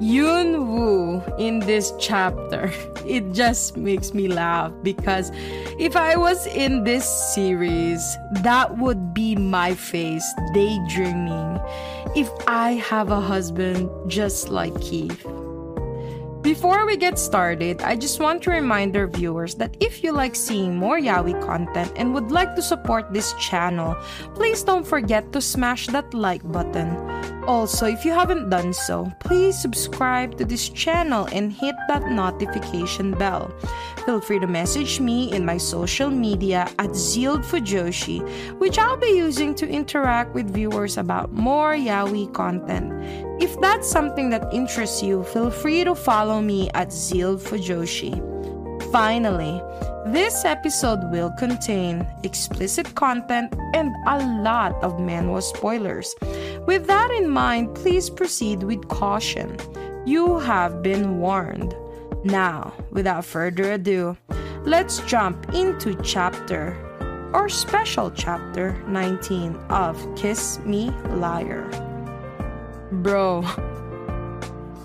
Yoon Woo in this chapter, it just makes me laugh because if I was in this series, that would be my face daydreaming if I have a husband just like Keith. Before we get started, I just want to remind our viewers that if you like seeing more Yaoi content and would like to support this channel, please don't forget to smash that like button. Also, if you haven't done so, please subscribe to this channel and hit that notification bell. Feel free to message me in my social media at Zield Fujoshi, which I'll be using to interact with viewers about more Yaoi content. If that's something that interests you, feel free to follow me at Zield Fujoshi. Finally, this episode will contain explicit content and a lot of manhwa spoilers. With that in mind, please proceed with caution. You have been warned. Now, without further ado, let's jump into chapter or special chapter 19 of Kiss Me Liar. Bro,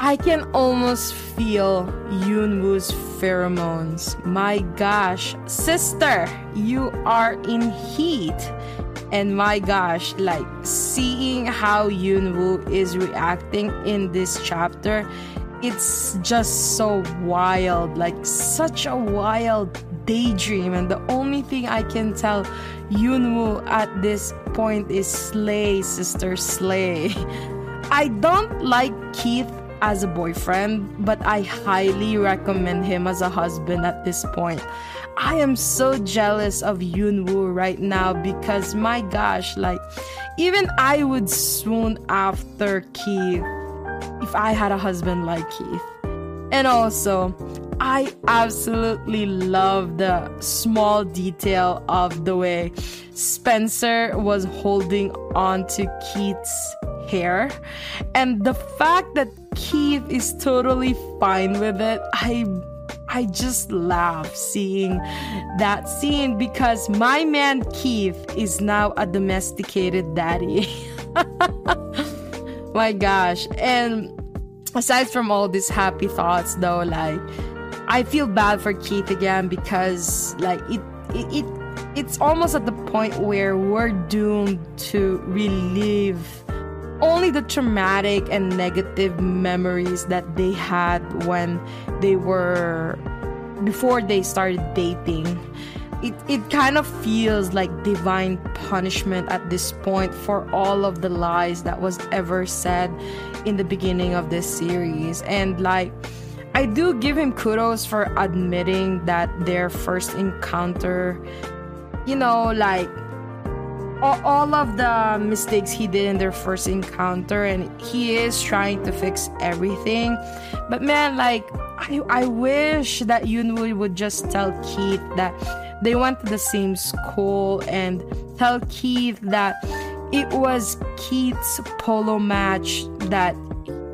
I can almost feel Yoonwoo's pheromones. My gosh, sister, you are in heat. And my gosh, like seeing how Yoonwoo is reacting in this chapter, it's just so wild, like such a wild daydream. And the only thing I can tell Yoonwoo at this point is slay, sister, slay. I don't like Keith as a boyfriend, but I highly recommend him as a husband at this point. I am so jealous of Yoonwoo right now because my gosh, like even I would swoon after Keith if I had a husband like Keith. And also, I absolutely love the small detail of the way Spencer was holding on to Keith's hair and the fact that Keith is totally fine with it. I I just love seeing that scene because my man Keith is now a domesticated daddy. my gosh. And aside from all these happy thoughts though, like I feel bad for Keith again because like it it, it it's almost at the point where we're doomed to relive only the traumatic and negative memories that they had when they were before they started dating it, it kind of feels like divine punishment at this point for all of the lies that was ever said in the beginning of this series. And like i do give him kudos for admitting that their first encounter you know like all, all of the mistakes he did in their first encounter and he is trying to fix everything. But man like i, I wish that Yoonwoo would just tell keith that they went to the same school and tell keith that it was keith's polo match that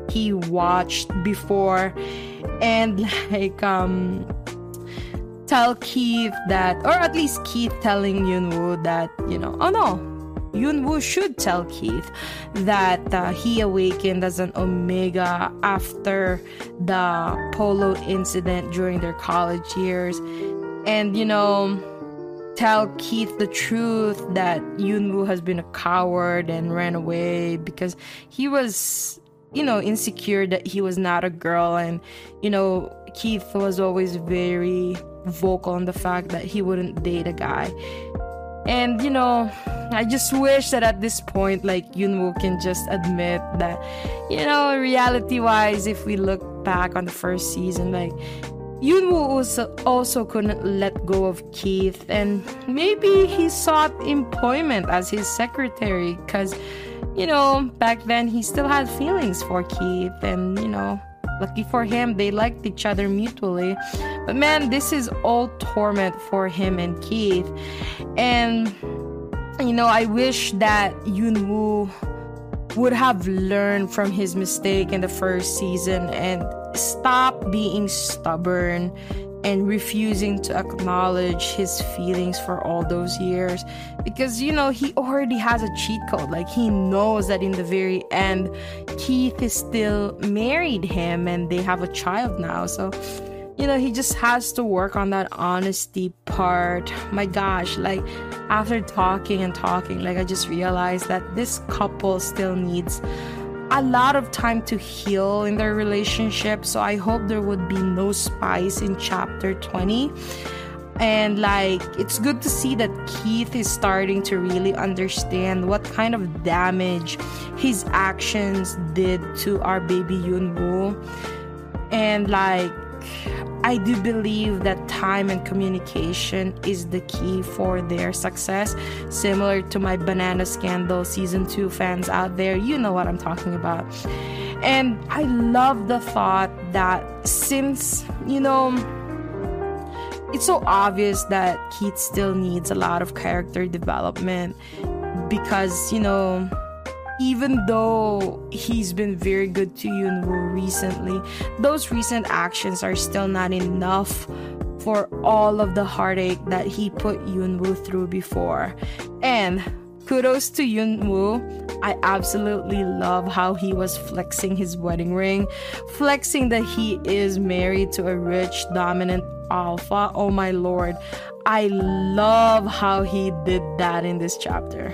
he watched before and like um tell Keith that, or at least Keith telling Yoonwoo that, you know, oh no, Yoonwoo should tell Keith that uh, he awakened as an Omega after the polo incident during their college years. And, you know, tell Keith the truth that Yoonwoo has been a coward and ran away because he was, you know, insecure that he was not a girl. And, you know, Keith was always very vocal on the fact that he wouldn't date a guy. And you know, I just wish that at this point, like Yoonwoo can just admit that, you know, reality wise, if we look back on the first season, like Yoonwoo also, also couldn't let go of Keith, and maybe he sought employment as his secretary because you know, back then he still had feelings for Keith, and you know, lucky for him, they liked each other mutually. But man, this is all torment for him and Keith. And you know, I wish that Yunwoo would have learned from his mistake in the first season and stop being stubborn and refusing to acknowledge his feelings for all those years. Because you know he already has a cheat code. Like he knows that in the very end Keith is still married him and they have a child now. So you know he just has to work on that honesty part my gosh like after talking and talking like i just realized that this couple still needs a lot of time to heal in their relationship. So I hope there would be no spice in chapter 20. And like, it's good to see that Keith is starting to really understand what kind of damage his actions did to our baby Yunwoo. And like, I do believe that time and communication is the key for their success. Similar to my Banana Scandal season 2 fans out there, you know what I'm talking about. And I love the thought that since, you know, it's so obvious that Keith still needs a lot of character development because, you know, even though he's been very good to Yunwoo recently, those recent actions are still not enough for all of the heartache that he put Yunwoo through before. And kudos to Yunwoo. I absolutely love how he was flexing his wedding ring, flexing that he is married to a rich, dominant alpha. Oh my lord. I love how he did that in this chapter.